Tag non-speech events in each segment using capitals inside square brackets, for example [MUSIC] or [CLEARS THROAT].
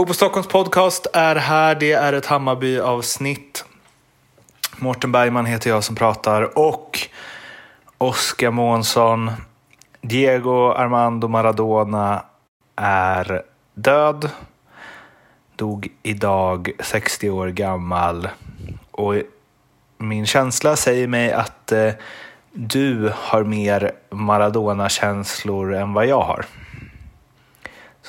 Fotboll Stockholms podcast är här. Det är ett Hammarby-avsnitt. Mårten Bergman heter jag som pratar och Oskar Månsson. Diego Armando Maradona är död. Dog idag 60 år gammal. Och min känsla säger mig att eh, du har mer Maradona-känslor än vad jag har.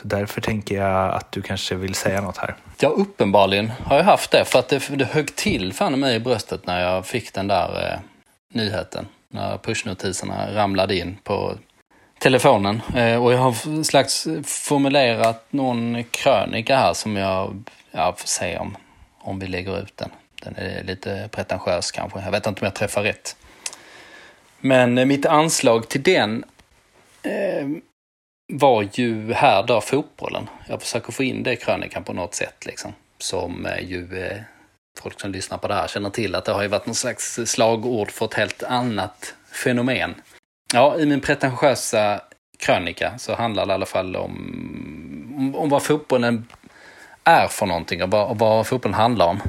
Så därför tänker jag att du kanske vill säga något här. Ja, uppenbarligen har jag haft det. För att det, det högg till fan mig i bröstet när jag fick den där eh, nyheten. När pushnotiserna ramlade in på telefonen. Eh, och jag har slags formulerat någon krönika här som jag, ja, får se om, om vi lägger ut den. Den är lite pretentiös kanske. Jag vet inte om jag träffar rätt. Men eh, mitt anslag till den eh, var ju här då fotbollen. Jag försöker få in det i krönikan på något sätt liksom. Som eh, ju eh, folk som lyssnar på det här känner till att det har ju varit någon slags slagord för ett helt annat fenomen. Ja, i min pretentiösa krönika så handlar det i alla fall om, om, om vad fotbollen är för någonting och vad, och vad fotbollen handlar om.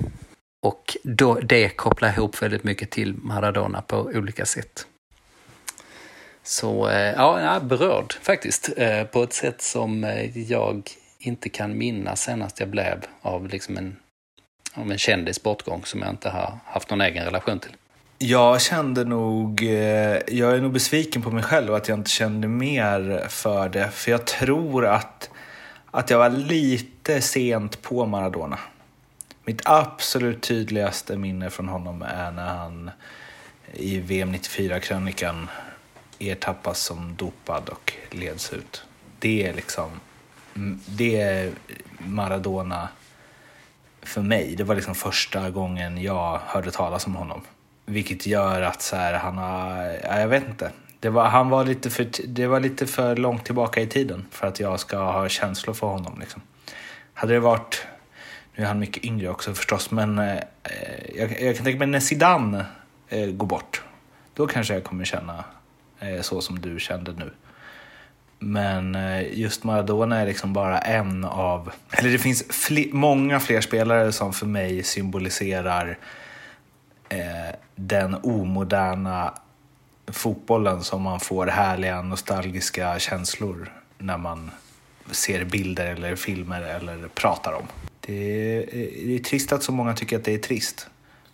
Och då, det kopplar ihop väldigt mycket till Maradona på olika sätt. Så eh, ja, jag är berörd faktiskt eh, på ett sätt som eh, jag inte kan minnas senast jag blev av liksom en, av en kändis bortgång som jag inte har haft någon egen relation till. Jag kände nog, jag är nog besviken på mig själv att jag inte kände mer för det. För jag tror att, att jag var lite sent på Maradona. Mitt absolut tydligaste minne från honom är när han i VM 94-krönikan ertappas som dopad och leds ut. Det är liksom, det är Maradona för mig. Det var liksom första gången jag hörde talas om honom. Vilket gör att så här, han har, jag vet inte. Det var, han var lite för, det var lite för långt tillbaka i tiden för att jag ska ha känslor för honom. Liksom. Hade det varit, nu är han mycket yngre också förstås, men eh, eh jag, jag, kan tänka mig när Zidane eh, går bort, då kanske jag kommer känna Eh, så som du kände nu. Men eh, just Maradona är liksom bara en av, eller det finns fl många fler spelare som för mig symboliserar eh, den omoderna fotbollen som man får härliga nostalgiska känslor när man ser bilder eller filmer eller pratar om. Det är, det är trist att så många tycker att det är trist.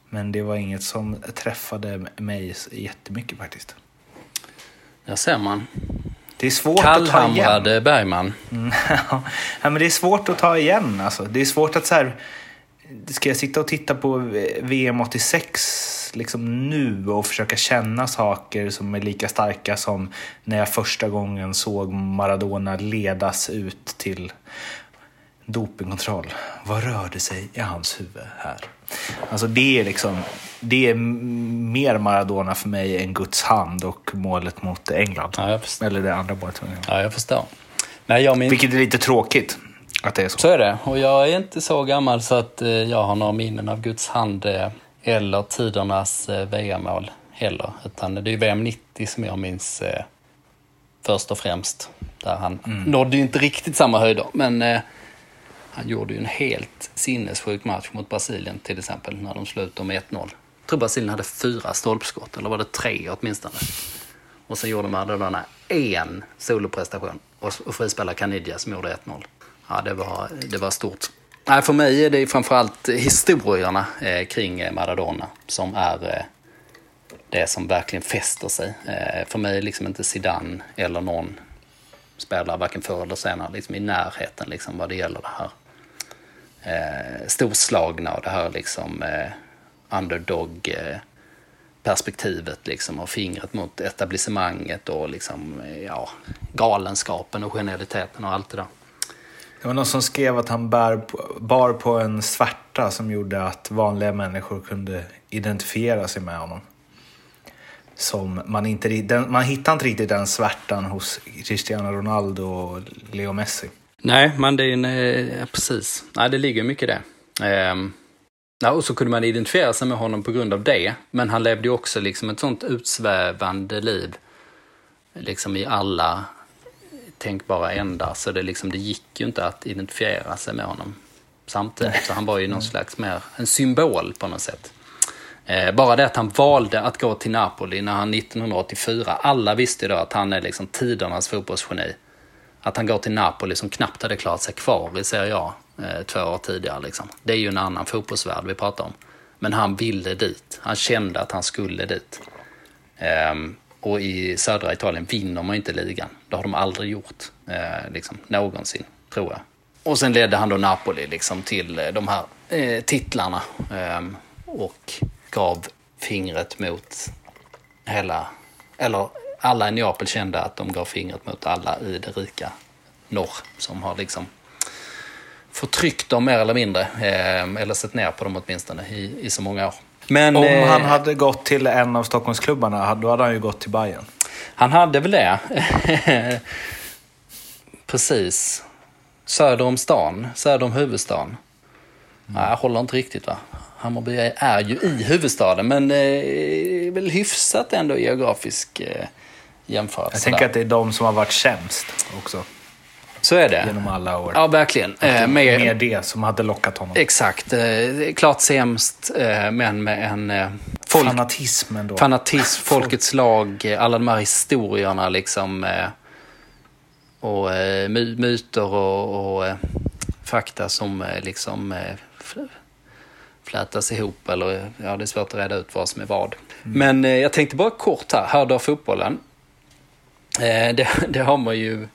Men det var inget som träffade mig jättemycket faktiskt. Där ser man. Det är svårt att ta igen. Bergman. Mm, [LAUGHS] ja, men det är svårt att ta igen. Alltså. Det är svårt att så här, Ska jag sitta och titta på VM 86 liksom nu och försöka känna saker som är lika starka som när jag första gången såg Maradona ledas ut till dopingkontroll. Vad rörde sig i hans huvud här? Alltså det är liksom, det är mer Maradona för mig än Guds hand och målet mot England. Ja, Eller det andra målet. Ja, jag förstår. Nej, jag min... Vilket är lite tråkigt att det är så. Så är det. Och jag är inte så gammal så att eh, jag har några minnen av Guds hand eh, eller tidernas eh, VM-mål heller. Utan det är ju VM 90 som jag minns först och främst. Där han mm. nådde ju inte riktigt samma höjder, men han gjorde ju en helt sinnessjuk match mot Brasilien till exempel, när de slutade med 1-0. Jag tror Brasilien hade fyra stolpskott, eller var det tre åtminstone? Och sen gjorde Maradona en soloprestation och frispelade Canidia som gjorde 1-0. Ja, det var, det var stort. Nej, för mig är det framförallt historierna eh, kring eh, Maradona som är eh, det som verkligen fäster sig. För mig är liksom inte Zidane eller någon spelare, varken förr eller senare, liksom i närheten liksom, vad det gäller det här eh, storslagna och det här liksom eh, underdog-perspektivet liksom och fingret mot etablissemanget och liksom, eh, ja, galenskapen och genialiteten och allt det där. Det var någon som skrev att han bär på, bar på en svärta som gjorde att vanliga människor kunde identifiera sig med honom. Som man, inte, den, man hittar inte riktigt den svärtan hos Cristiano Ronaldo och Leo Messi. Nej, men det är en, eh, precis. Nej, det ligger mycket i det. Eh, ja, och så kunde man identifiera sig med honom på grund av det. Men han levde ju också liksom ett sånt utsvävande liv. Liksom i alla tänkbara ändar. Så det, liksom, det gick ju inte att identifiera sig med honom samtidigt. Så han var ju någon slags mer en symbol på något sätt. Eh, bara det att han valde att gå till Napoli när han 1984, alla visste då att han är liksom tidernas fotbollsgeni. Att han går till Napoli som knappt hade klarat sig kvar i Serie A eh, två år tidigare. Liksom. Det är ju en annan fotbollsvärld vi pratar om. Men han ville dit. Han kände att han skulle dit. Ehm, och i södra Italien vinner man inte ligan. Det har de aldrig gjort. Eh, liksom, någonsin, tror jag. Och sen ledde han då Napoli liksom, till eh, de här eh, titlarna. Ehm, och gav fingret mot hela... Eller alla i Neapel kände att de gav fingret mot alla i det rika norr som har liksom förtryckt dem mer eller mindre. Eh, eller sett ner på dem åtminstone i, i så många år. Men, Om eh, han hade gått till en av Stockholmsklubbarna, då hade han ju gått till Bayern. Han hade väl det. [LAUGHS] Precis. Söder om stan, söder om huvudstaden. Nej, jag håller inte riktigt va. Hammarby är ju i huvudstaden, men eh, väl hyfsat ändå geografisk eh, jämförelse. Jag tänker att det är de som har varit sämst också, Så är det. genom alla år. Ja, verkligen. Eh, mer med, det som hade lockat honom. exakt. Eh, klart sämst, eh, men med en eh, folk, Fanatismen då. fanatism, folkets lag, eh, alla de här historierna liksom. Eh, och eh, my, myter och, och fakta som liksom flätas ihop. Eller ja, det är svårt att reda ut vad som är vad. Men eh, jag tänkte bara kort här, här då fotbollen. Eh, det, [LAUGHS] det har man ju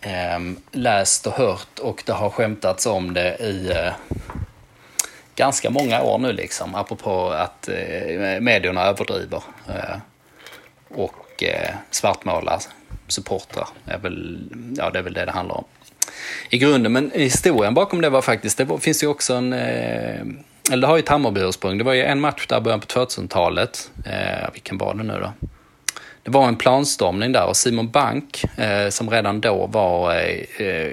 ehm, läst och hört och det har skämtats om det i eh, ganska många år nu liksom. Apropå att eh, medierna överdriver eh, och eh, svartmålar supportrar. Är väl, ja, det är väl det det handlar om. I grunden, men historien bakom det var faktiskt, det var, finns ju också en, eh, eller det har ju ett Hammarby-ursprung. Det var ju en match där i början på 2000-talet, eh, vilken var det nu då? Det var en planstormning där och Simon Bank, eh, som redan då var eh, eh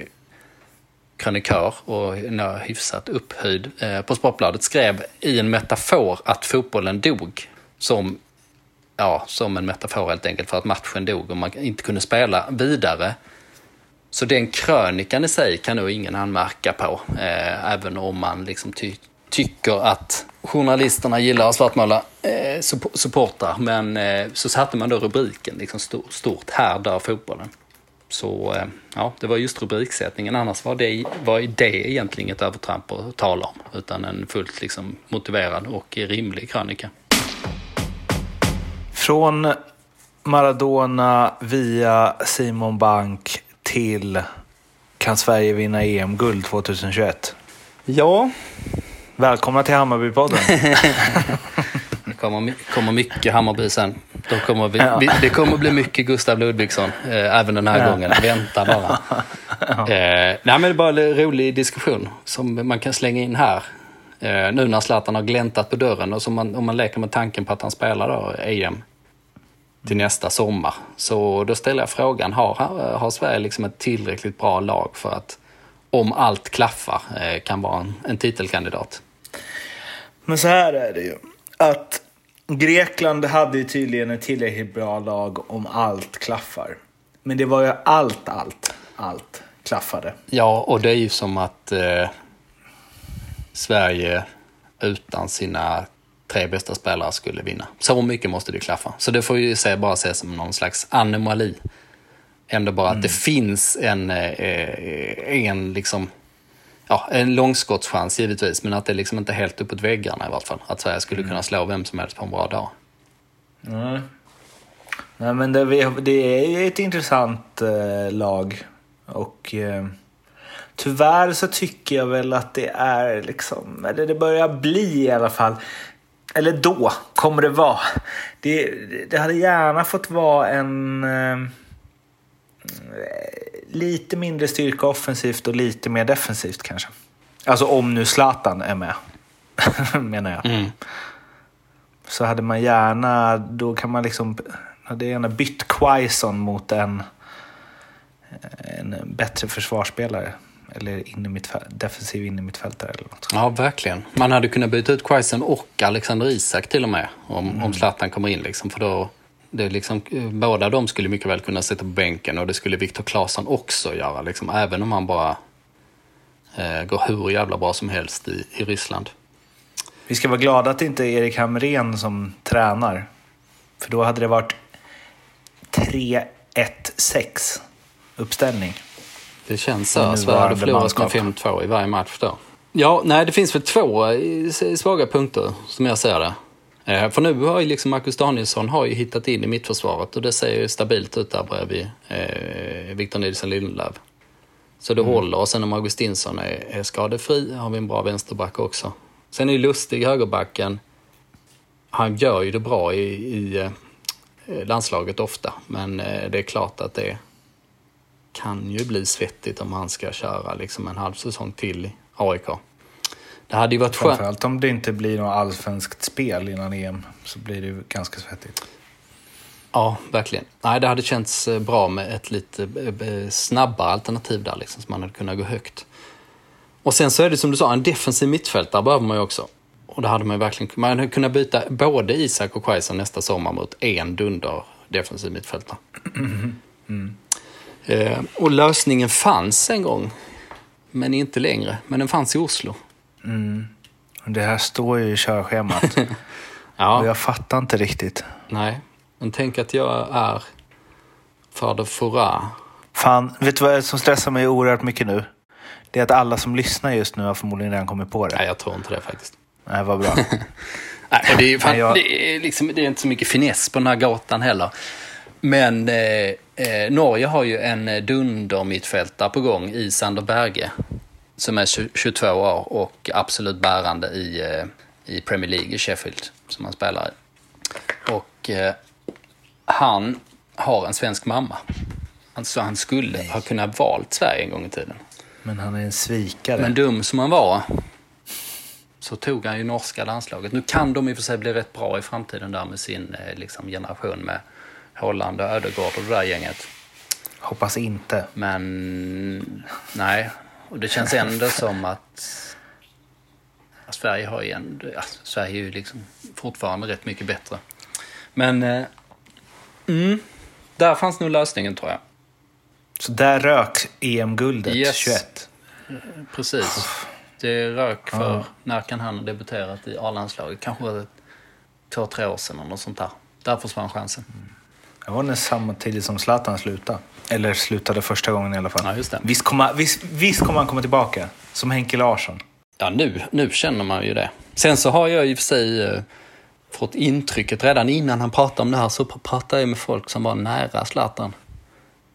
krönikör och hyfsat upphöjd eh, på Sportbladet skrev i en metafor att fotbollen dog. Som, ja, som en metafor helt enkelt för att matchen dog och man inte kunde spela vidare. Så den krönikan i sig kan nog ingen anmärka på. Eh, även om man liksom ty tycker att journalisterna gillar att svartmåla eh, supp- supportrar. Men eh, så satte man då rubriken liksom stort, stort här dör fotbollen. Så eh, ja, det var just rubriksättningen. Annars var det, var det egentligen ett övertramp att tala om. Utan en fullt liksom motiverad och rimlig krönika. Från Maradona via Simon Bank till Kan Sverige vinna EM-guld 2021? Ja, Välkomna till Hammarbypodden. det [LAUGHS] kommer, kommer mycket Hammarby sen. Då kommer vi, Ja. vi, det kommer bli mycket Gustav Ludvigsson eh, även den här Ja. gången. Vänta bara. eh, nej, men det är bara en rolig diskussion som man kan slänga in här. Eh, nu när Zlatan har gläntat på dörren och som man, om man leker med tanken på att han spelar då EM till nästa sommar. Så då ställer jag frågan, har, har Sverige liksom ett tillräckligt bra lag för att om allt klaffar eh, kan vara en, en titelkandidat? Men så här är det ju. Att Grekland hade ju tydligen ett tillräckligt bra lag om allt klaffar. Men det var ju allt, allt, allt klaffade. Ja, och det är ju som att eh, Sverige utan sina tre bästa spelare skulle vinna. Så mycket måste det klaffa. Så det får ju se, bara ses som någon slags anomali. Ändå bara att det finns en, eh, en liksom, ja, en långskottschans givetvis, men att det liksom inte är helt uppåt väggarna i vart fall. Att Sverige skulle kunna slå vem som helst på en bra dag. Nej. Nej, men det, det är ett intressant eh, lag. Och eh, tyvärr så tycker jag väl att det är liksom, eller det börjar bli i alla fall. Eller då kommer det vara. Det, det hade gärna fått vara en eh, lite mindre styrka offensivt och lite mer defensivt kanske. Alltså om nu Zlatan är med, [LAUGHS] menar jag. Mm. Så hade man gärna, då kan man liksom, hade gärna bytt Quaison mot en, en bättre försvarsspelare. Eller innermittfäl- defensiv innermittfältare eller något. Ja, verkligen. Man hade kunnat byta ut Quaison och Alexander Isak till och med. Om, om Zlatan kommer in liksom. För då, det liksom, eh, båda de skulle mycket väl kunna sitta på bänken och det skulle Viktor Claesson också göra. Liksom, även om han bara eh, går hur jävla bra som helst i, i Ryssland. Vi ska vara glada att det inte är Erik Hamrén som tränar. För då hade det varit 3-1-6 uppställning. Det känns så. Sverige hade förlorat med 5-2 i varje match då. Ja, nej, det finns väl två eh, svaga punkter som jag ser det. Eh, för nu har ju liksom Marcus Danielsson har ju hittat in i mittförsvaret och det ser ju stabilt ut där bredvid eh, Victor Nilsson Lindelöf. Så det mm. håller. Och sen om Augustinsson är, är skadefri har vi en bra vänsterback också. Sen är ju Lustig högerbacken. Han gör ju det bra i, i eh, landslaget ofta, men eh, det är klart att det kan ju bli svettigt om han ska köra liksom en halv säsong till i AIK. Det hade ju varit skönt. Framförallt om det inte blir något allsvenskt spel innan EM så blir det ju ganska svettigt. Ja, verkligen. Nej, det hade känts eh, bra med ett lite eh, snabbare alternativ där, liksom, så man hade kunnat gå högt. Och sen så är det som du sa, en defensiv mittfältare behöver man ju också. Och det hade man ju verkligen man hade kunnat byta både Isak och Quaison nästa sommar mot en dunder defensiv mittfältare. Mm. [CLEARS THROAT] Mm. Eh, och lösningen fanns en gång, men inte längre. Men den fanns i Oslo. Mm. Det här står ju i körschemat. [LAUGHS] ja. Och jag fattar inte riktigt. Nej, men tänk att jag är fader Fora. Fan, vet du vad som stressar mig oerhört mycket nu? Det är att alla som lyssnar just nu har förmodligen redan kommit på det. Nej, jag tror inte det faktiskt. Nej, vad bra. [LAUGHS] Nej, det, är, fan, jag... det, är liksom, det är inte så mycket finess på den här gatan heller. Men eh, eh, Norge har ju en dunder-mittfältare på gång i Sander Berge som är 22 år och absolut bärande i, eh, i Premier League i Sheffield som han spelar i. Och eh, han har en svensk mamma. Alltså han skulle Nej. ha kunnat valt Sverige en gång i tiden. Men han är en svikare. Men dum som han var så tog han ju norska landslaget. Nu kan de i och för sig bli rätt bra i framtiden där med sin eh, liksom, generation med Holland och Ödegård och det där gänget. Hoppas inte. Men nej, och det känns ändå som att Sverige har ju ändå, ja, Sverige är ju liksom fortfarande rätt mycket bättre. Men eh, mm, där fanns nog lösningen tror jag. Så där rök EM-guldet yes. 21? Precis. Det rök för, ja. när kan han ha debuterat i A-landslaget? Kanske två, tre år sedan eller något sånt där. Där försvann chansen. Mm. Det var nästan samtidigt som Zlatan slutade. Eller slutade första gången i alla fall. Ja, just det. Visst kommer visst, visst kom han komma tillbaka? Som Henke Larsson. Ja, nu, nu känner man ju det. Sen så har jag i och för sig eh, fått intrycket redan innan han pratade om det här så pratade jag med folk som var nära Zlatan.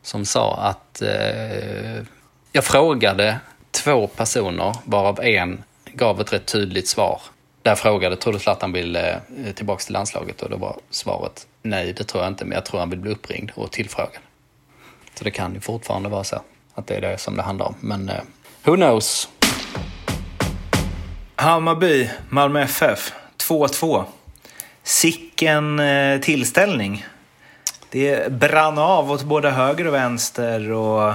Som sa att eh, jag frågade två personer varav en gav ett rätt tydligt svar. Där jag frågade, tror du Zlatan vill eh, tillbaka till landslaget? Och då var svaret nej, det tror jag inte, men jag tror han vill bli uppringd och tillfrågad. Så det kan ju fortfarande vara så att det är det som det handlar om. Men eh, who knows? Hammarby, Malmö FF, 2-2. Sicken eh, tillställning. Det brann av åt både höger och vänster och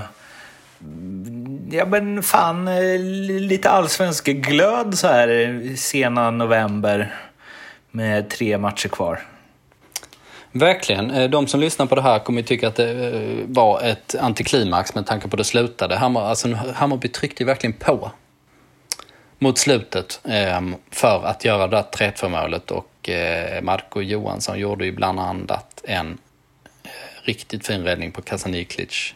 mm, ja men fan eh, lite allsvensk glöd så här sena november med tre matcher kvar. Verkligen. Eh, de som lyssnar på det här kommer tycka att det eh, var ett antiklimax med tanke på det slutade. Hammar, alltså, Hammarby tryckte ju verkligen på mot slutet ehm, för att göra det 3-2 målet och eh, Marco Johansson gjorde ju bland annat en riktigt fin räddning på Kasaniklic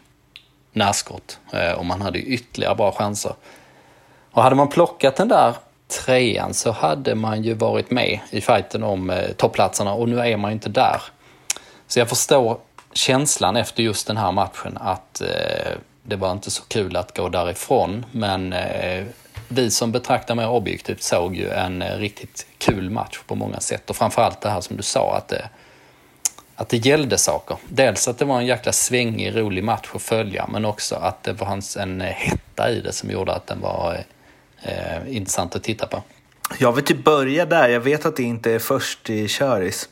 närskott och man hade ytterligare bra chanser. Och hade man plockat den där trean så hade man ju varit med i fighten om topplatserna och nu är man ju inte där. Så jag förstår känslan efter just den här matchen att eh, det var inte så kul att gå därifrån. Men eh, vi som betraktar mer objektivt såg ju en eh, riktigt kul match på många sätt. Och framförallt det här som du sa, att det, att det gällde saker. Dels att det var en jäkla svängig, rolig match att följa, men också att det fanns en eh, hetta i det som gjorde att den var eh, eh, intressant att titta på. Jag vill typ börja där. Jag vet att det inte är först i köris.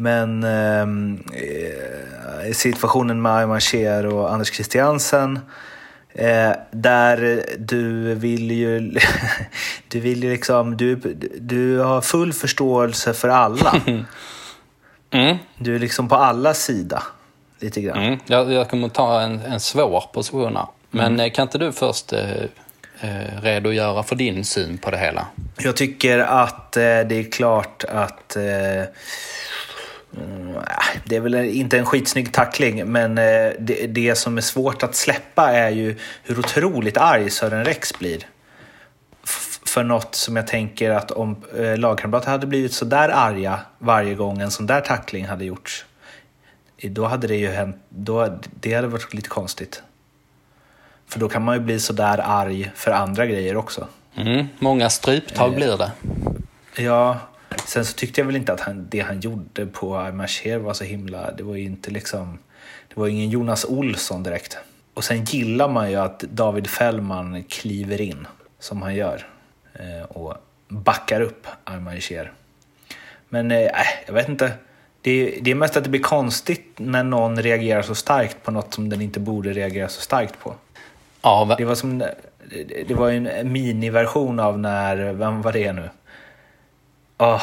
Men ehm, eh, situationen med Ayman Cher och Anders Christiansen eh, där du vill ju, [LAUGHS] du vill ju liksom, du, du har full förståelse för alla. [LAUGHS] Mm. Du är liksom på alla sida, lite grann. Mm. Jag, jag kommer ta en, en svår position här. Men eh, kan inte du först eh, eh, redogöra för din syn på det hela? Jag tycker att eh, det är klart att... Eh, mm, det är väl inte en skitsnygg tackling, men eh, det, det som är svårt att släppa är ju hur otroligt arg Sören Rex blir. F- för något som jag tänker att om eh, lagkamrater hade blivit så där arga varje gång en sån där tackling hade gjorts, då hade det ju hänt, då, det hade varit lite konstigt. För då kan man ju bli så där arg för andra grejer också. Mm. Många stryptag blir det. Ja, sen så tyckte jag väl inte att han, det han gjorde på Aymacher var så himla... Det var ju inte liksom... Det var ingen Jonas Olsson direkt. Och sen gillar man ju att David Fällman kliver in, som han gör. eh, Och backar upp Aymacher. Men eh, jag vet inte. Det är, det är mest att det blir konstigt när någon reagerar så starkt på något som den inte borde reagera så starkt på. Ja, Det var som det var ju en miniversion av när, vem var det nu? Oh,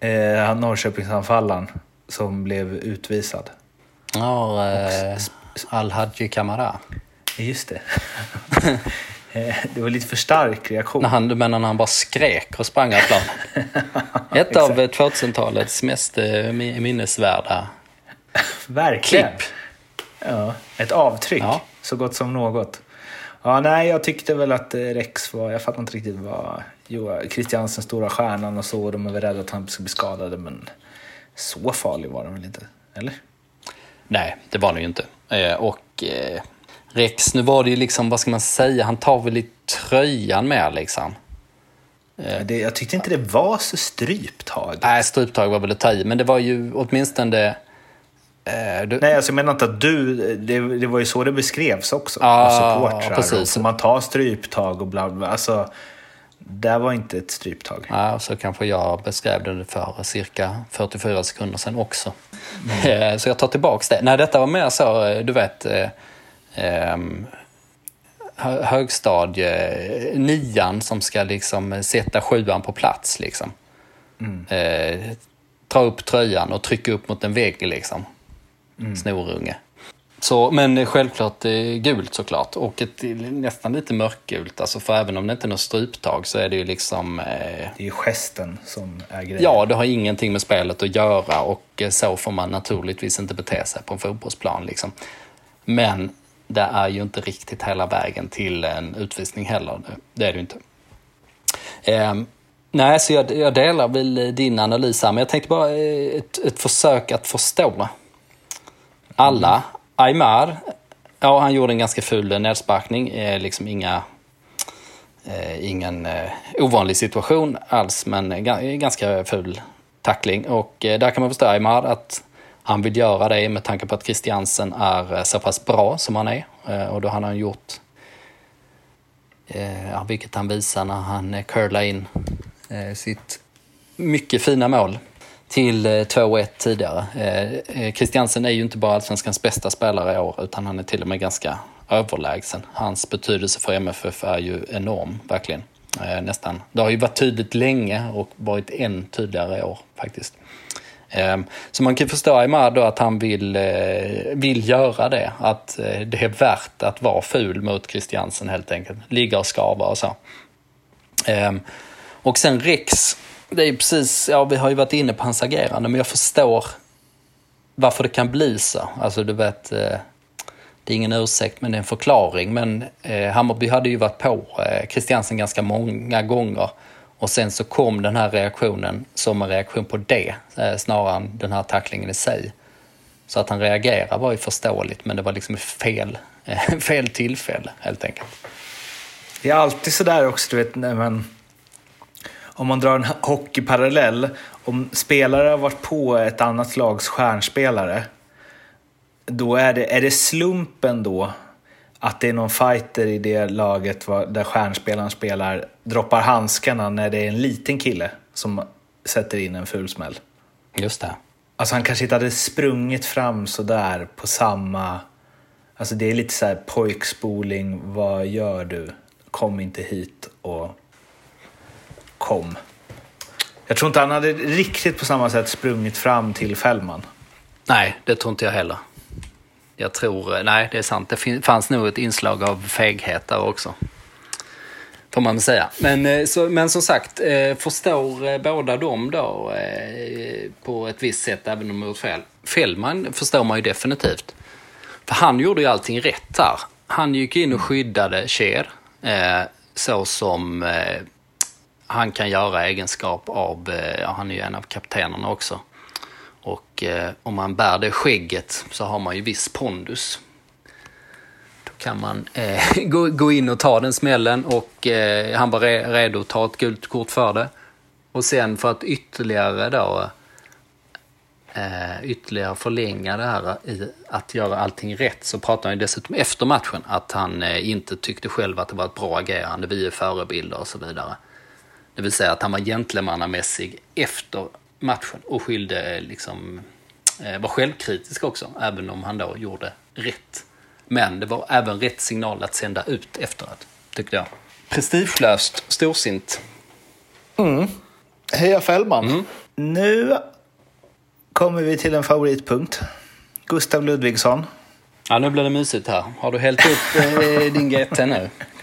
eh, Norrköpingsanfallaren som blev utvisad. ja eh, Al-Hadji Kamara. Just det. [LAUGHS] Eh, det var lite för stark reaktion. När han, du menar när han bara skrek och sprang av planen? [LAUGHS] Ett av eh, 2000-talets mest eh, mi- minnesvärda Verkligen. klipp. Ja, ett avtryck, Ja. så gott som något. Ja, nej, jag tyckte väl att eh, Rex var, jag fattar inte riktigt vad, jo, Christiansen stora stjärnan och så, och de är väl rädda att han ska bli skadad, men så farlig var han väl inte? Eller? Nej, det var det ju inte. Eh, och eh, Rex, nu var det ju liksom, vad ska man säga, han tar väl i tröjan med liksom. Det, jag tyckte inte det var så stryptag. Nej, stryptag var väl att ta i, men det var ju åtminstone... Eh, du, Nej, alltså jag menar inte att du... Det, det var ju så det beskrevs också. Av supportrar. precis. Får man ta stryptag och bla bla. Alltså, det var inte ett stryptag. Ja, så kanske jag beskrev det för cirka 44 sekunder sedan också. Eh, Så jag tar tillbaks det. Nej, detta var mer så, eh, du vet, eh, ehm, hö- högstadie, nian som ska liksom sätta sjuan på plats. Liksom. Eh, dra upp tröjan och trycka upp mot en vägg liksom. Snorunge. Så, men självklart eh, gult såklart och ett, nästan lite mörkgult. Alltså för även om det inte är något stryptag så är det ju liksom eh, Det är ju gesten som är grejen. Ja, det har ingenting med spelet att göra och eh, så får man naturligtvis inte bete sig på en fotbollsplan. Liksom. Men det är ju inte riktigt hela vägen till en utvisning heller. Det- är det ju inte. Ehm, nej, så jag, jag delar väl din analys här, men jag tänkte bara eh, ett, ett försök att förstå alla. Aymar, ja han gjorde en ganska ful nedsparkning, eh, liksom inga Eh, ingen eh, ovanlig situation alls, men ga- ganska ful tackling. Och eh, där kan man förstå Aymar att han vill göra det med tanke på att Christiansen är eh, så pass bra som han är. Eh, och då har han gjort, eh, ja, vilket han visar när han curlar in sitt mycket fina mål till eh, 2-1 tidigare. Kristiansen Christiansen är ju inte bara allsvenskans bästa spelare i år, utan han är till och med ganska överlägsen. Hans betydelse för MFF är ju enorm, verkligen. Nästan. Det har ju varit tydligt länge och varit än tydligare i år faktiskt. Ehm, så man kan förstå Aymar då att han vill, vill göra det. Att det är värt att vara ful mot Christiansen helt enkelt. Ligga och skava och så. Ehm, och sen Rex, det är precis, ja vi har ju varit inne på hans agerande, men jag förstår varför det kan bli så. Alltså du vet, eh, det är ingen ursäkt men det är en förklaring. Men eh, Hammarby hade ju varit på eh, Christiansen ganska många gånger. Och sen så kom den här reaktionen som en reaktion på det, eh, snarare än den här tacklingen i sig. Så att han reagerar var ju förståeligt, men det var liksom fel, [LAUGHS] fel tillfälle helt enkelt. Det är alltid sådär också, du vet, när man, om man drar en hockeyparallell. Om spelare har varit på ett annat lags stjärnspelare, då är det, är det slumpen då att det är någon fighter i det laget där stjärnspelaren spelar, droppar handskarna när det är en liten kille som sätter in en ful smäll. Just det. Alltså han kanske inte hade sprungit fram så där på samma... Alltså det är lite så här pojkspoling, vad gör du? Kom inte hit och kom. Jag tror inte han hade riktigt på samma sätt sprungit fram till Fällman. Nej, det tror inte jag heller. Jag tror, nej det är sant, det fanns nog ett inslag av feghet där också. Får man säga. Men, eh, så, men som sagt, eh, förstår eh, båda dem då på ett visst sätt, även om de gjort fel. Fällman förstår man ju definitivt. För han gjorde ju allting rätt där. Han gick in och skyddade Cher, så som han kan göra egenskap av, eh, ja, han är ju en av kaptenerna också. Och eh, om man bär det skägget så har man ju viss pondus Då kan man eh, [LAUGHS] gå, gå in och ta den smällen och eh, han var re, redo att ta ett gult kort för det. Och sen för att ytterligare då eh, ytterligare förlänga det här i att göra allting rätt så pratade han dessutom efter matchen att han eh, inte tyckte själv att det var ett bra agerande, vi är förebilder och så vidare. Det vill säga att han var gentlemannamässig efter matchen och skyllde liksom, eh, var självkritisk också, även om han då gjorde rätt. Men det var även rätt signal att sända ut efteråt, tyckte jag. Prestigelöst, storsint. Mm. Heja Fällman. Mm. Nu kommer vi till en favoritpunkt. Gustav Ludvigsson. Ja, nu blir det mysigt här. Har du hällt upp eh, din GT nu? [LAUGHS]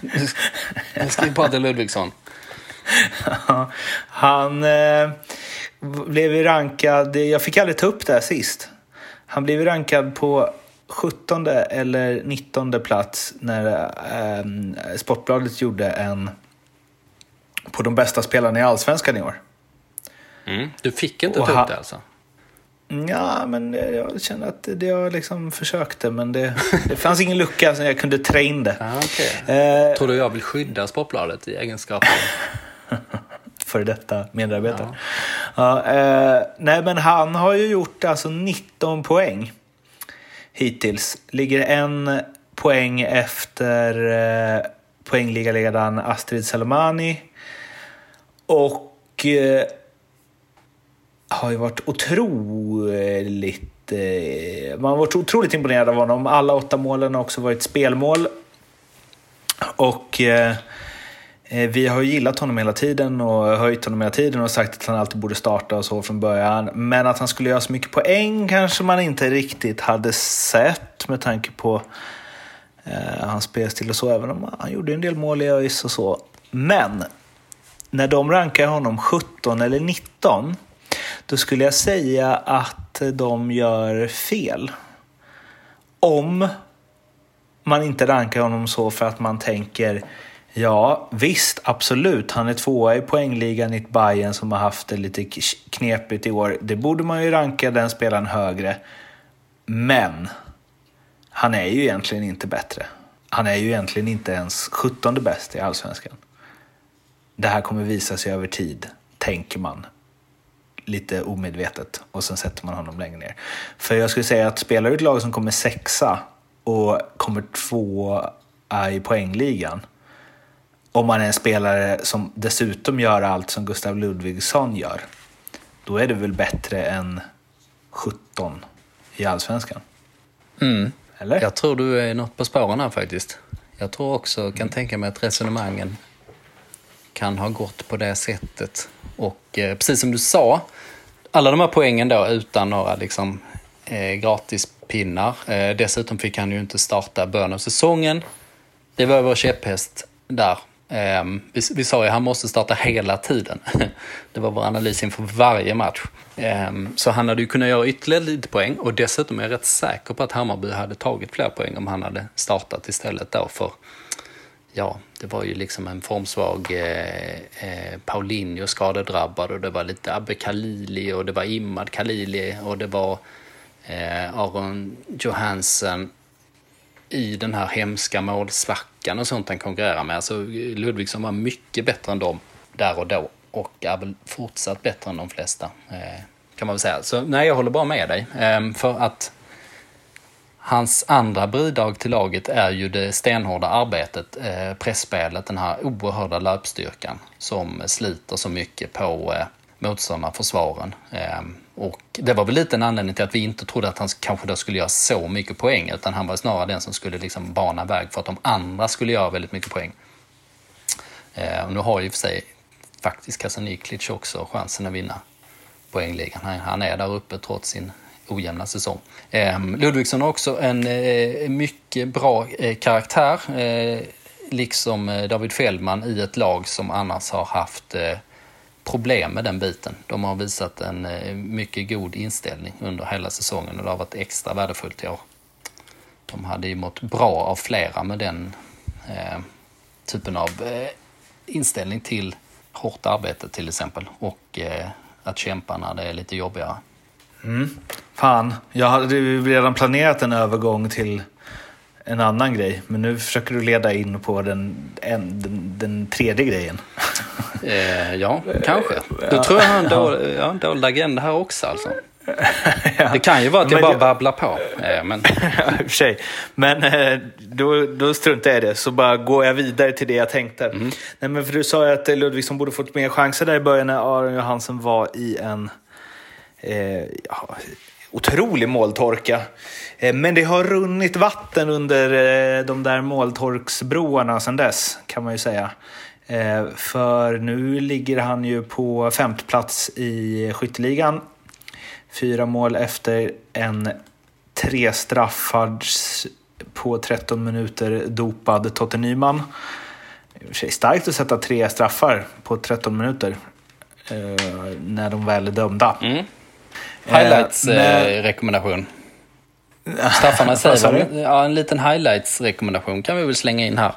Nu ska vi prata Ludvigsson. Han eh, blev rankad, jag fick aldrig ta upp det här sist. Han blev rankad på 17 eller 19 plats när eh, Sportbladet gjorde en på de bästa spelarna i Allsvenskan i år. Mm. Du fick inte ta upp det alltså? Ja, men jag känner att det jag liksom försökte, men det, det fanns ingen lucka så jag kunde trä in det. Ah, okay. eh, Tror du jag vill skydda Sportbladet i egenskap av... [LAUGHS] För detta medarbetare. Ja. ja eh, nej, men han har ju gjort alltså 19 poäng hittills. Ligger en poäng efter eh, poängligaledaren Astrid Salomani. Och eh, har ju varit otroligt... Eh, man har varit otroligt imponerad av honom. Alla åtta målen har också varit spelmål. Och... Eh, Eh, vi har ju gillat honom hela tiden och höjt honom hela tiden och sagt att han alltid borde starta och så från början. Men att han skulle göra så mycket poäng kanske man inte riktigt hade sett med tanke på eh, hans spelstil och så, även om han gjorde en del mål i ÖIS och så. Men när de rankar honom 17 eller 19, då skulle jag säga att de gör fel. Om man inte rankar honom så för att man tänker Ja, visst, absolut. Han är tvåa i poängligan i ett Bayern som har haft det lite knepigt i år. Det borde man ju ranka den spelaren högre. Men han är ju egentligen inte bättre. Han är ju egentligen inte ens 17 bäst i allsvenskan. Det här kommer visa sig över tid, tänker man. Lite omedvetet. Och sen sätter man honom längre ner. För jag skulle säga att spelar du ett lag som kommer sexa och kommer tvåa i poängligan om man är en spelare som dessutom gör allt som Gustav Ludvigsson gör, då är det väl bättre än 17 i allsvenskan? Mm. Eller? Jag tror du är något på spåren här faktiskt. Jag tror också, kan tänka mig att resonemangen kan ha gått på det sättet. Och eh, precis som du sa, alla de här poängen då utan några liksom, eh, gratispinnar. Eh, dessutom fick han ju inte starta början av säsongen. Det var vår käpphäst där Ehm, vi, vi sa ju att han måste starta hela tiden. [LAUGHS] det var vår analys inför varje match. Ehm, så han hade ju kunnat göra ytterligare lite poäng och dessutom är jag rätt säker på att Hammarby hade tagit fler poäng om han hade startat istället då för ja, det var ju liksom en formsvag eh, eh, Paulinho skadedrabbad och det var lite Abbe Khalili och det var Imad Khalili och det var eh, Aron Johansen i den här hemska målsvackan och sånt han konkurrerar med. Alltså Ludvigsson var mycket bättre än dem där och då och är väl fortsatt bättre än de flesta. Eh, kan man väl säga. Så nej, jag håller bara med dig. Ehm, för att hans andra bidrag till laget är ju det stenhårda arbetet, eh, pressspelet, den här oerhörda löpstyrkan som sliter så mycket på eh, motståndarförsvaren. Ehm, och det var väl lite en anledning till att vi inte trodde att han kanske då skulle göra så mycket poäng, utan han var snarare den som skulle liksom bana väg för att de andra skulle göra väldigt mycket poäng. Eh, och nu har ju för sig faktiskt Kasaniklic också chansen att vinna poängligan. Han, han är där uppe trots sin ojämna säsong. Eh, Ludvigsson har också en eh, mycket bra eh, karaktär, eh, liksom eh, David Fällman i ett lag som annars har haft eh, problem med den biten. De har visat en eh, mycket god inställning under hela säsongen och det har varit extra värdefullt i år. De hade ju mått bra av flera med den eh, typen av eh, inställning till hårt arbete till exempel och att kämpa när det är lite jobbigare. Mm. Fan, jag hade redan planerat en övergång till en annan grej. Men nu försöker du leda in på den, en, den, den tredje grejen. [LAUGHS] Eh, ja, kanske. Då tror jag har en ja, dålig agenda här också alltså. [LAUGHS] ja. Det kan ju vara att jag men bara babblar på. Eh, men... [LAUGHS] ja, i och för sig. Men eh, då, då struntar jag i det, så bara går jag vidare till det jag tänkte. Mm. Nej, men för du sa ju att Ludvigsson borde fått mer chanser där i början när Aron Johansson var i en eh, ja, otrolig måltorka. Eh, men det har runnit vatten under eh, de där måltorksbroarna sedan dess, kan man ju säga. Eh, för nu ligger han ju på femte plats i skytteligan. Fyra mål efter en tre straffad på 13 minuter dopad Totte Nyman. Starkt att sätta tre straffar på 13 minuter när de väl är dömda. Mm. Highlights-rekommendation. Eh, [LAUGHS] Straffarna i sig, var, ja, en liten highlights-rekommendation kan vi väl slänga in här.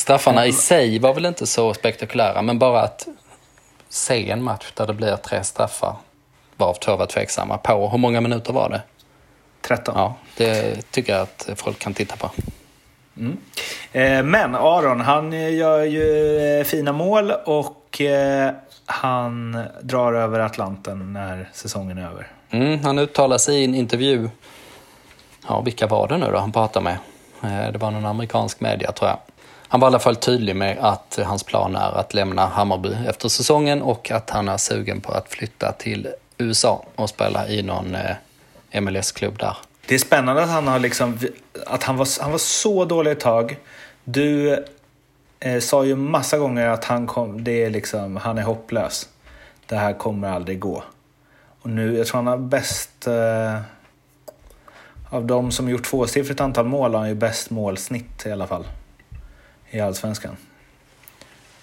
Straffarna i sig var väl inte så spektakulära, men bara att se en match där det blir tre straffar, varav två var tveksamma, på hur många minuter var det? 13. Ja, det tycker jag att folk kan titta på. Mm. Eh, men Aron, han gör ju eh, fina mål och han drar över Atlanten när säsongen är över. Mm, han uttalar sig i en intervju. Ja, vilka var det nu då han pratade med? Eh, det var någon amerikansk media tror jag. Han var i alla fall tydlig med att hans plan är att lämna Hammarby efter säsongen och att han är sugen på att flytta till USA och spela i någon eh, MLS-klubb där. Det är spännande att han har liksom, att han var, han var så dålig ett tag. Du eh, sa ju massa gånger att han, kom, det är liksom, han är hopplös. Det här kommer aldrig gå. Och nu, jag tror han har bäst... Eh, av de som gjort tvåsiffrigt antal mål har han ju bäst målsnitt i alla fall. I Allsvenskan.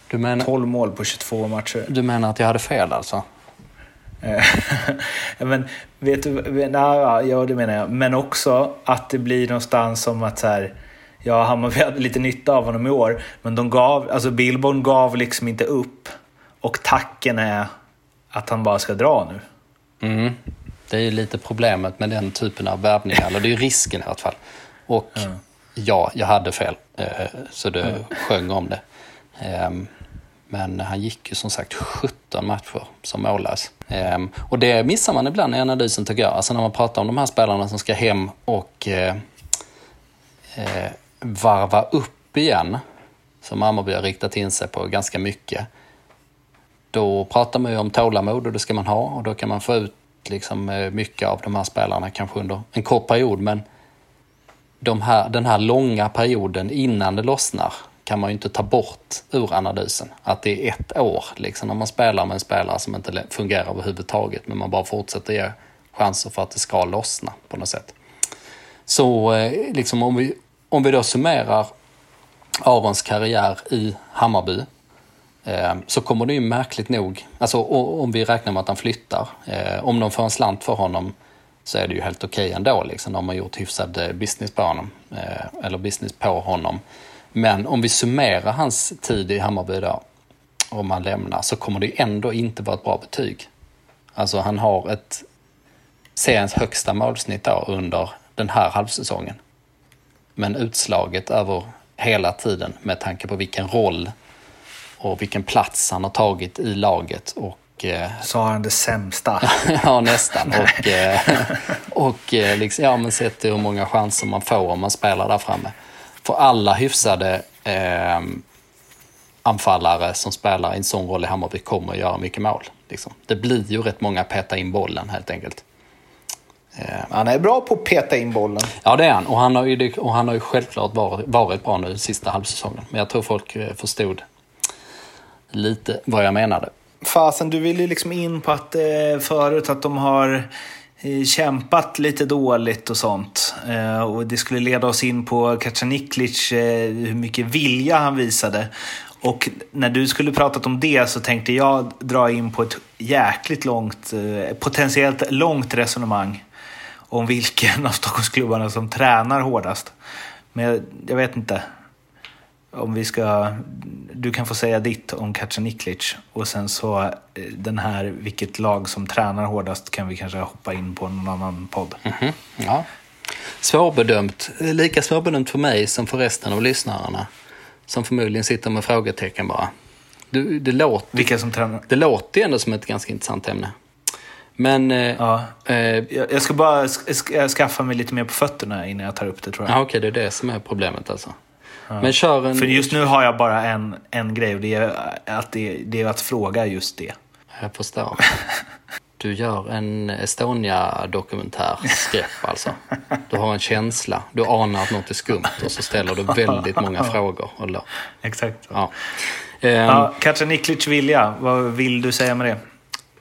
Du menar, 12 mål på 22 matcher. Du menar att jag hade fel alltså? Eh, [LAUGHS] men vet du, nej, ja det menar jag. Men också att det blir någonstans som att så här, ja, Hammarby hade lite nytta av honom i år. Men de gav, alltså Billborn gav liksom inte upp. Och tacken är att han bara ska dra nu. Mm. Det är ju lite problemet med den typen av värvningar, eller det är ju risken i alla fall. Och mm. Ja, jag hade fel, eh, så det mm. sjöng om det. Ehm, men han gick ju som sagt 17 matcher som mållös. Ehm, och det missar man ibland i analysen tycker jag. Alltså när man pratar om de här spelarna som ska hem och eh, eh, varva upp igen, som Hammarby har riktat in sig på ganska mycket, då pratar man ju om tålamod och det ska man ha och då kan man få ut liksom mycket av de här spelarna kanske under en kort period. Men de här, den här långa perioden innan det lossnar kan man ju inte ta bort ur analysen. Att det är ett år liksom, när man spelar med en spelare som inte fungerar överhuvudtaget men man bara fortsätter ge chanser för att det ska lossna på något sätt. Så eh, liksom om vi, om vi då summerar Arons karriär i Hammarby eh, så kommer det ju märkligt nog, alltså om vi räknar med att han flyttar, eh, om de får en slant för honom så är det ju helt okej okay ändå. Liksom. De har gjort hyfsad eh, business på honom, eh, eller business på honom. Men om vi summerar hans tid i Hammarby då, om han lämnar, så kommer det ändå inte vara ett bra betyg. Alltså han har ett seriens högsta målsnitt då under den här halvsäsongen. Men utslaget över hela tiden med tanke på vilken roll och vilken plats han har tagit i laget. Och, eh, Så har han det sämsta. [LAUGHS] ja, nästan. Och, eh, [LAUGHS] och eh, liksom, ja, men sett hur många chanser man får om man spelar där framme. För alla hyfsade eh, anfallare som spelar i en sån roll i Hammarby kommer att göra mycket mål. Liksom. Det blir ju rätt många peta in bollen helt enkelt. Eh, han är bra på att peta in bollen. Ja, det är han. Och han har ju, och han har ju självklart varit, varit bra nu sista halvsäsongen. Men jag tror folk eh, förstod lite vad jag menade. Fasen, du vill ju liksom in på att eh, förut att de har eh, kämpat lite dåligt och sånt. Eh, och det skulle leda oss in på Kacaniklic, eh, hur mycket vilja han visade. Och när du skulle pratat om det så tänkte jag dra in på ett jäkligt långt, eh, potentiellt långt resonemang om vilken av Stockholmsklubbarna som tränar hårdast. Men jag, jag vet inte om vi ska... Du kan få säga ditt om Kacaniklic och sen så eh, den här vilket lag som tränar hårdast kan vi kanske hoppa in på någon annan podd. Mm-hmm. Ja. Svårbedömt. Lika svårbedömt för mig som för resten av lyssnarna. Som förmodligen sitter med frågetecken bara. Du, det, låter, Vilka som tränar? det låter ju ändå som ett ganska intressant ämne. Men... Eh, Ja. eh, Jag ska bara sk- sk- skaffa mig lite mer på fötterna innan jag tar upp det tror jag. ja, okej, det är det som är problemet alltså. Men kör en... För just nu har jag bara en, en grej och det är att, det, det är att fråga just det. Jag förstår. [LAUGHS] Du gör en Estonia-dokumentärskräpp alltså. Du har en känsla. Du anar att något är skumt och så ställer du väldigt många [LAUGHS] frågor. Lo- Exakt. ja. Ehm, Ja, Kacaniklic vilja, vad vill du säga med det?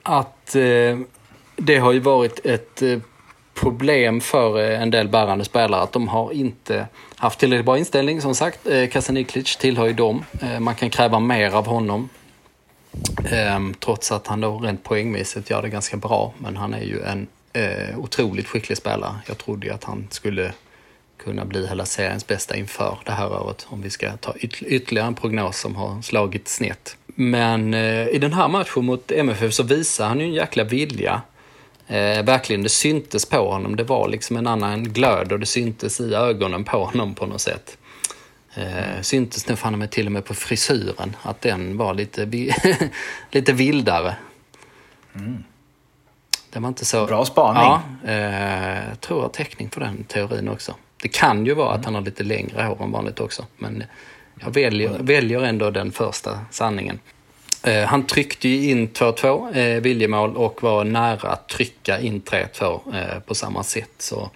Att eh, det har ju varit ett eh, problem för eh, en del bärande spelare att de har inte haft tillräckligt bra inställning. Som sagt, eh, Kasaniklic tillhör ju dem. Eh, man kan kräva mer av honom. Ehm, trots att han då rent poängmässigt gör det ganska bra. Men han är ju en otroligt skicklig spelare. Jag trodde ju att han skulle kunna bli hela seriens bästa inför det här året. Om vi ska ta yt- ytterligare en prognos som har slagit snett. Men i den här matchen mot MFF så visar han ju en jäkla vilja. Eh, verkligen, det syntes på honom. Det var liksom en annan glöd och det syntes i ögonen på honom på något sätt. Eh, syntes nu fan med till och med på frisyren, att den var lite, [LAUGHS] lite vildare. Det var inte så... Bra spaning. Ja, eh, jag tror jag har täckning för den teorin också. Det kan ju vara att han har lite längre hår än vanligt också. Men jag väljer, väljer ändå den första sanningen. Eh, han tryckte ju in 2-2 eh, viljemål och var nära att trycka in 3-2 eh, på samma sätt. Så,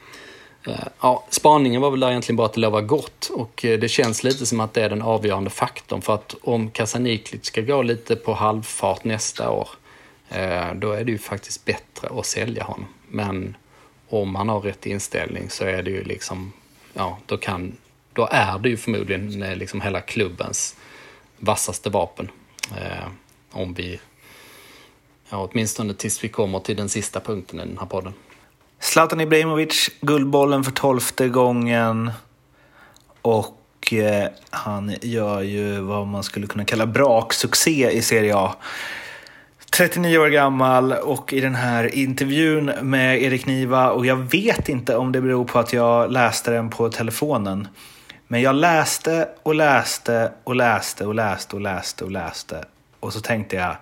eh, ja, spaningen var väl där egentligen bara att det lovar gott och eh, det känns lite som att det är den avgörande faktorn. För att om Kasaniklic ska gå lite på halvfart nästa år eh, då är det ju faktiskt bättre att sälja honom. Men om han har rätt inställning så är det ju liksom, ja, då kan, då är det ju förmodligen eh, liksom hela klubbens vassaste vapen. Eh, om vi, ja, åtminstone tills vi kommer till den sista punkten i den här podden. Zlatan Ibrahimovic, Guldbollen för tolfte gången. Och eh, han gör ju vad man skulle kunna kalla braksuccé i Serie A. 39 år gammal och i den här intervjun med Erik Niva och jag vet inte om det beror på att jag läste den på telefonen. Men jag läste och läste och läste och läste och läste och läste och så tänkte jag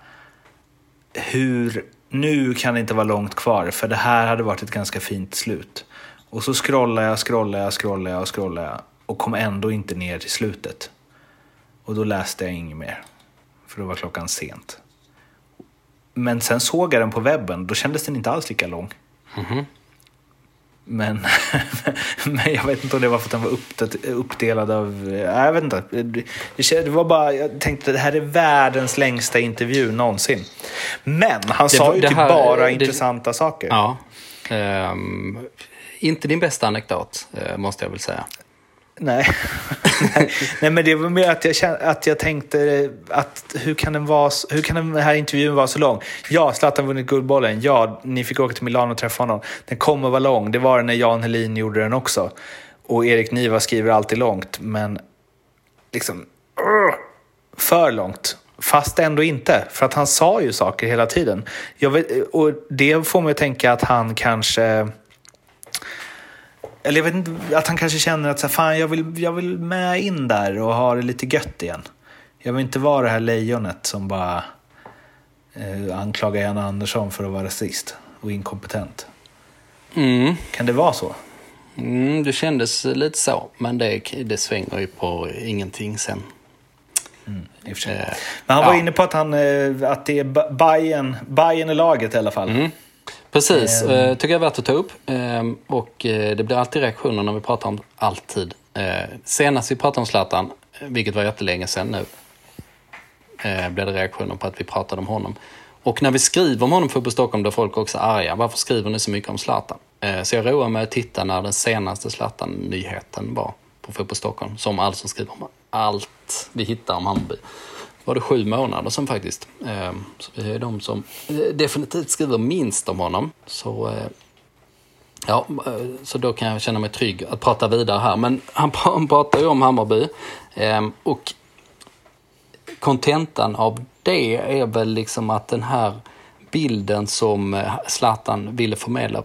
hur, nu kan det inte vara långt kvar för det här hade varit ett ganska fint slut. Och så scrollade jag, scrollade jag, scrollade jag och scrollade jag och kom ändå inte ner till slutet. Och då läste jag inget mer. För då var klockan sent. Men sen såg jag den på webben, då kändes den inte alls lika lång. Mhm. Men, [LAUGHS] men jag vet inte om det var för att den var uppdelad av... nej, Jag vet inte. Det, det var bara, jag tänkte att det här är världens längsta intervju någonsin. Men han sa var- ju det typ här- bara det- intressanta saker. Ja. Ehm, inte din bästa anekdot, eh, måste jag väl säga. Nej. [LAUGHS] Nej. Men det var mer att jag, kände, att jag tänkte eh, att hur kan, den vara, hur kan den här intervjun vara så lång? Ja, Zlatan vunnit Guldbollen. Ja, ni fick åka till Milano och träffa honom. Den kommer vara lång. Det var den när Jan Helin gjorde den också. Och Erik Niva skriver alltid långt, men liksom uh, för långt. Fast ändå inte, för att han sa ju saker hela tiden. Jag vet, och det får mig att tänka att han kanske eller jag vet inte, att han kanske känner att så här, fan, jag, vill, jag vill med in där och ha det lite gött igen. Jag vill inte vara det här lejonet som bara eh, anklagar Jan Andersson för att vara rasist och inkompetent. Mm. Kan det vara så? Mm, det kändes lite så, men det, det svänger ju på ingenting sen. I och för sig. Eh, Men han var ja. inne på att, han, eh, att det är Ba- Bayern, Bayern är laget i alla fall. Mm. Precis, Ehm. eh, tycker jag är värt att ta upp. Ehm, och eh, det blir alltid reaktioner när vi pratar om alltid. Eh, senast vi pratade om Zlatan, vilket var jättelänge sedan nu, eh, blev det reaktioner på att vi pratade om honom. Och när vi skriver om honom för på Stockholm, är folk också arga. Varför skriver ni så mycket om Zlatan? Eh, så jag roar mig att titta när den senaste Zlatan-nyheten var på Fotboll Stockholm. Som alltså skriver om allt vi hittar om Hammarby. Var det sju månader sedan faktiskt. Ehm, så vi är de som eh, definitivt skriver minst om honom. Så, eh, ja, eh, så då kan jag känna mig trygg att prata vidare här. Men han, [LAUGHS] pratar ju om Hammarby. Ehm, och kontentan av det är väl liksom att den här bilden som Zlatan ville förmedla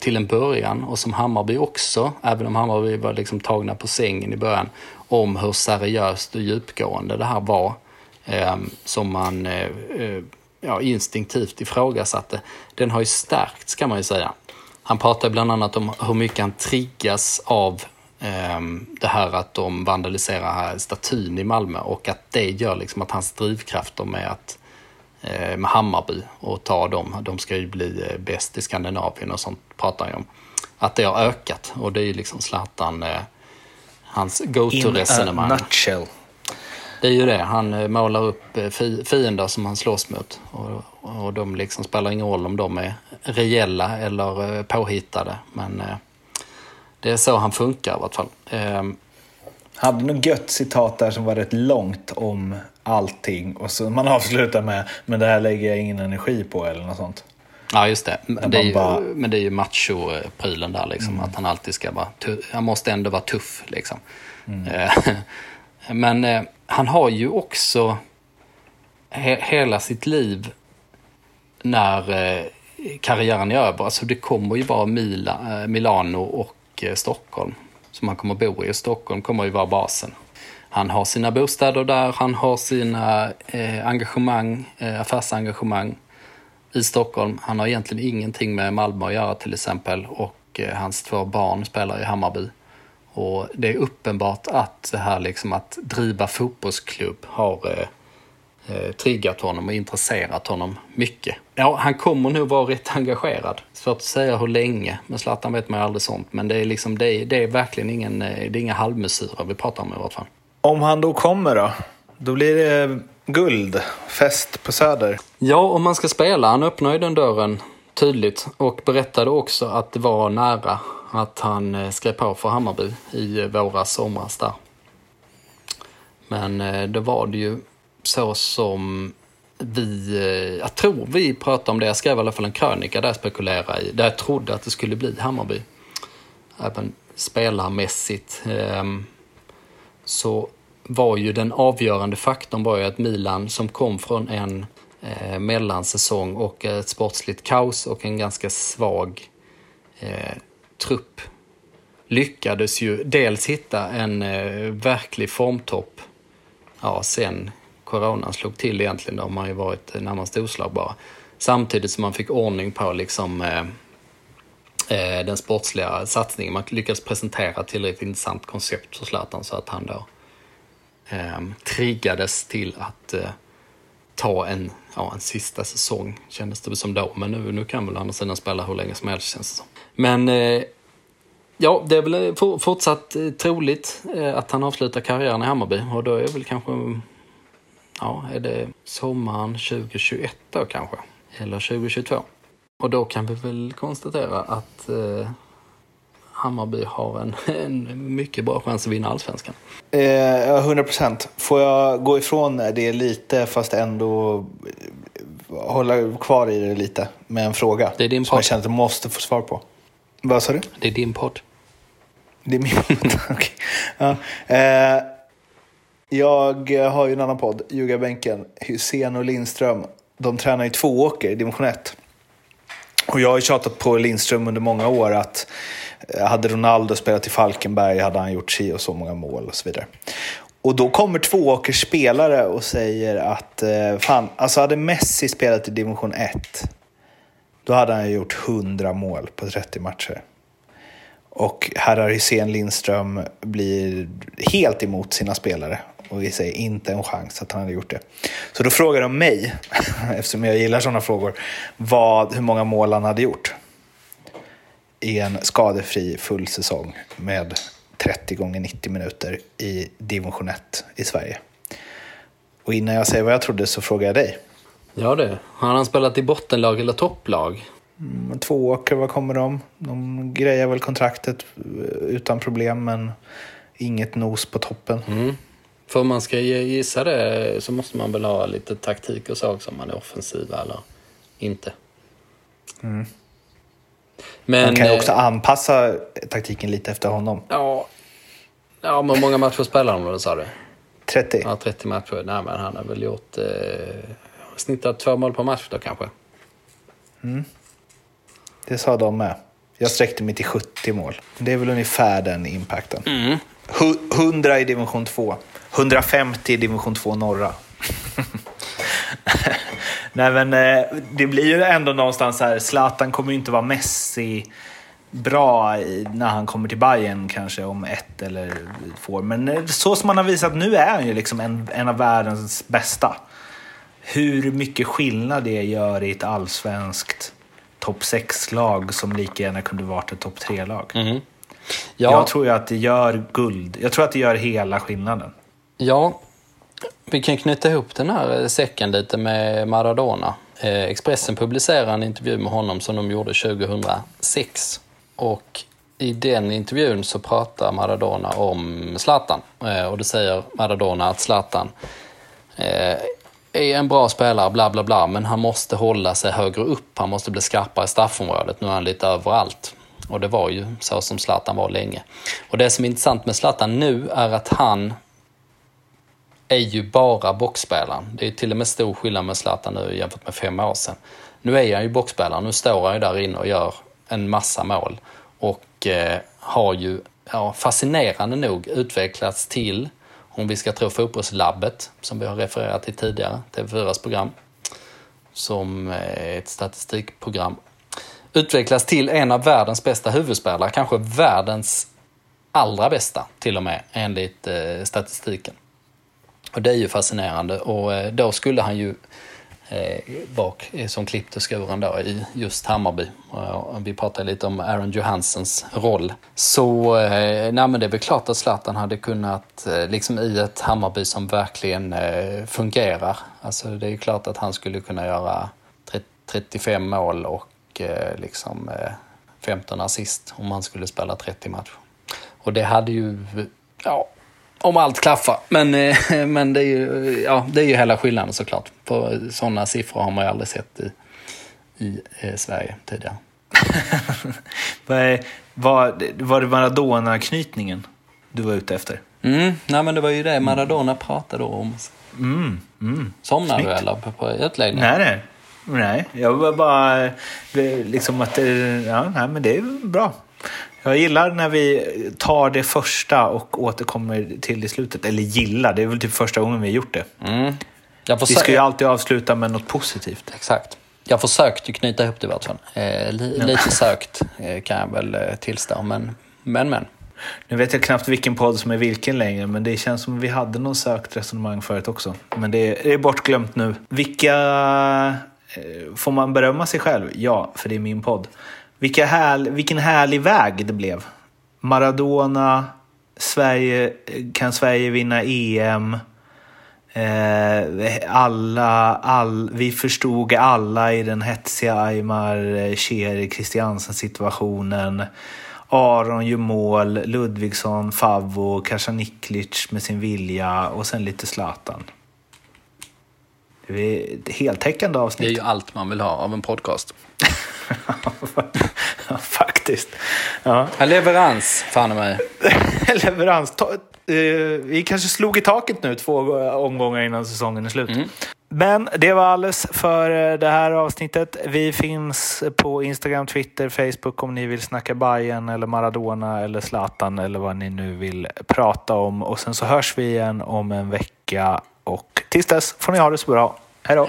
till en början och som Hammarby också, även om Hammarby var liksom tagna på sängen i början, om hur seriöst och djupgående det här var. Eh, som man eh, eh, ja, instinktivt ifrågasatte. Den har ju stärkts kan man ju säga. Han pratar bland annat om hur mycket han triggas av Ehm, det här att de vandaliserar statyn i Malmö och att det gör liksom att hans drivkrafter med att eh, med Hammarby och ta dem, de ska ju bli bäst i Skandinavien och sånt pratar han om. Att det har ökat och det är ju liksom Zlatan, hans go-to-resonemang. In a nutshell. Det är ju det, han målar upp fiender som han slåss mot. Och, och de liksom spelar ingen roll om de är reella eller påhittade. Men det är så han funkar i vart fall. Um, hade något gött citat där som var rätt långt om allting och så man [LAUGHS] avslutar med men det här lägger jag ingen energi på eller något sånt. Ja just det. Men det är ju, bara... men det är ju macho-prylen där liksom. Mm. Att han alltid ska vara Han måste ändå vara tuff liksom. Mm. Eh, [LAUGHS] men eh, han har ju också he hela sitt liv när eh, karriären är över. Alltså det kommer ju vara Mila, eh, Milano och Eh, Stockholm som han kommer bo i. Stockholm kommer ju vara basen. Han har sina bostäder där, han har sina eh, engagemang, eh, affärsengagemang i Stockholm. Han har egentligen ingenting med Malmö att göra till exempel och eh, hans två barn spelar i Hammarby. Och det är uppenbart att det här liksom att driva fotbollsklubb har eh, eh, triggat honom och intresserat honom mycket. Ja, han kommer nog vara rätt engagerad. Svårt att säga hur länge, med Zlatan vet man ju aldrig sånt. Men det är, liksom, det är, det är verkligen ingen, eh, det är inga halvmesyrer vi pratar om i vart fall. Om han då kommer då? Då blir det guld, fest på Söder. Ja, om man ska spela. Han öppnar ju den dörren tydligt och berättade också att det var nära att han eh, skrev på för Hammarby i eh, våras, somras där. Men eh, då var det ju så som vi, jag tror vi pratade om det, jag skrev i alla fall en krönika där jag spekulerade i, där jag trodde att det skulle bli Hammarby. Även spelarmässigt. Ehm, så var ju den avgörande faktorn var ju att Milan som kom från en eh, mellansäsong och ett sportsligt kaos och en ganska svag eh, trupp lyckades ju dels hitta en eh, verklig formtopp ja, sen coronan slog till egentligen. Då har man ju varit eh, närmast oslagbara. Samtidigt som man fick ordning på liksom, eh, eh den sportsliga satsningen. Man lyckades presentera ett tillräckligt intressant koncept för Zlatan så att han då eh, triggades till att eh, ta en, ja, en sista säsong, kändes det som då. Men nu, nu kan väl å andra sidan spela hur länge som helst känns det som. Men eh, ja, det är väl eh, fortsatt eh, troligt eh, att han avslutar karriären i Hammarby och då är väl kanske ja, är det sommaren 2021 då kanske? Eller 2022? Och då kan vi väl konstatera att eh, Hammarby har en, en mycket bra chans att vinna allsvenskan. Eh, 100 procent. Får jag gå ifrån det lite fast ändå hålla kvar i det lite med en fråga? Det är din podd. Som jag känner att jag måste få svar på. Vad sa du? Det är din podd. Det är min podd. [LAUGHS] Okay. Ja. Eh, jag har ju en annan podd, Ljugarbänken. Hussein och Lindström, de tränar i två åker i division 1. Och jag har tjatat på Lindström under många år att eh, Eh, hade Ronaldo spelat i Falkenberg hade han gjort si och så många mål och så vidare. Och då kommer två åkers spelare och säger att eh, fan, alltså hade Messi spelat i division 1 då hade han gjort 100 mål på 30 matcher. Och herrar Hysén Lindström blir helt emot sina spelare och vi säger inte en chans att han hade gjort det. Så då frågar de mig, [LAUGHS] eftersom jag gillar sådana frågor, vad, hur många mål han hade gjort i en skadefri full säsong med 30 gånger 90 minuter i division 1 i Sverige. Och innan jag säger vad jag trodde så frågar jag dig. Ja det. Har han spelat i bottenlag eller topplag? Mm, två åker, vad kommer de? De grejar väl kontraktet eh, utan problem, men inget nos på toppen. Mm. För om man ska gissa det så måste man väl ha lite taktik och så också om man är offensiv eller inte. Mm. Men, man kan ju också anpassa taktiken lite efter honom. Ja, ja men hur många matcher spelar han då, sa du? 30. Ja, 30 matcher. Nej, men han har väl gjort... Eh, snittat två mål per match då kanske. Mm. Det sa de med. Jag sträckte mig till 70 mål. Det är väl ungefär den impacten. Mm. 100 i division 2. 150 i division 2 norra. [LAUGHS] Nej men eh, det blir ju ändå någonstans här, Zlatan kommer ju inte vara Messi bra när han kommer till Bayern kanske om ett eller två år. Men eh, så som han har visat nu är han ju liksom en, en av världens bästa. Hur mycket skillnad det gör i ett allsvenskt topp 6-lag som lika gärna kunde varit ett topp 3-lag. Mm. Ja. Jag tror ju att det gör guld. Jag tror att det gör hela skillnaden. Ja, vi kan knyta ihop den här eh, säcken lite med Maradona. Eh, Expressen publicerade en intervju med honom som de gjorde 2006. Och i den intervjun så pratar Maradona om Zlatan. Eh, och då säger Maradona att Zlatan är en bra spelare, bla bla bla, men han måste hålla sig högre upp. Han måste bli skarpare i straffområdet. Nu är han lite överallt. Och det var ju så som Zlatan var länge. Och det som är intressant med Zlatan nu är att han är ju bara boxspelaren. Det är till och med stor skillnad med Zlatan nu jämfört med fem år sedan. Nu är han ju boxspelare, nu står han ju där inne och gör en massa mål. Och eh, har ju ja, fascinerande nog utvecklats till, om vi ska tro fotbollslabbet, som vi har refererat till tidigare, TV4s program, som är ett statistikprogram, utvecklas till en av världens bästa huvudspelare, kanske världens allra bästa till och med, enligt eh, statistiken. Och det är ju fascinerande och eh, då skulle han ju eh, bak eh, som klippt och skuren då i just Hammarby. Och vi pratade lite om Aaron Johansens roll. Så eh, nej, men det är väl klart att Zlatan hade kunnat, eh, liksom i ett Hammarby som verkligen eh, fungerar. Alltså det är klart att han skulle kunna göra 35 mål och eh, liksom eh, 15 assist om han skulle spela 30 matcher. Och det hade ju, ja, om allt klaffar. Men, eh, [LAUGHS] men det, är ju, ja, det är ju hela skillnaden såklart. För sådana siffror har man ju aldrig sett i, i eh, Sverige tidigare. [LAUGHS] var, var det Maradona-knytningen du var ute efter? Mm, nej men det var ju det Maradona pratade om. Mm, mm. Somnade du eller på, på utläggning? Nej, nej. Nej, jag var bara eh, liksom att det, ja, nej, men det är bra. Jag gillar när vi tar det första och återkommer till det i slutet. Eller gillar, det är väl typ första gången vi har gjort det. Mm. vi ska ju alltid avsluta med något positivt. Exakt. Jag försökte knyta ihop det i vart fall. Eh, li ja. Lite sökt eh, kan jag väl eh, tillstå, men men. men. Nu vet jag knappt vilken podd som är vilken längre, men det känns som vi hade någon sökt resonemang förut också. Men det är, det är bortglömt nu. Vilka... Eh, får man berömma sig själv? Ja, för det är min podd. Vilka härl, vilken härlig väg det blev. Maradona, Sverige, kan Sverige vinna EM? Eh, alla, all, vi förstod alla i den hetsiga Aymar eh, Cher Christiansen situationen. Aron gör mål, Ludvigsson, Favvo, Kasaniklic med sin vilja och sen lite Zlatan. Det är ett heltäckande avsnitt. Det är ju allt man vill ha av en podcast. [LAUGHS] faktiskt. Ja. leverans, fan mig. [LAUGHS] leverans. Ta, uh, vi kanske slog i taket nu två omgångar innan säsongen är slut. Mm. Men det var alles för eh, det här avsnittet. Vi finns på Instagram, Twitter, Facebook om ni vill snacka Bayern eller Maradona eller Zlatan eller vad ni nu vill prata om. Och sen så hörs vi igen om en vecka och tills dess får ni ha det så bra. Hej då!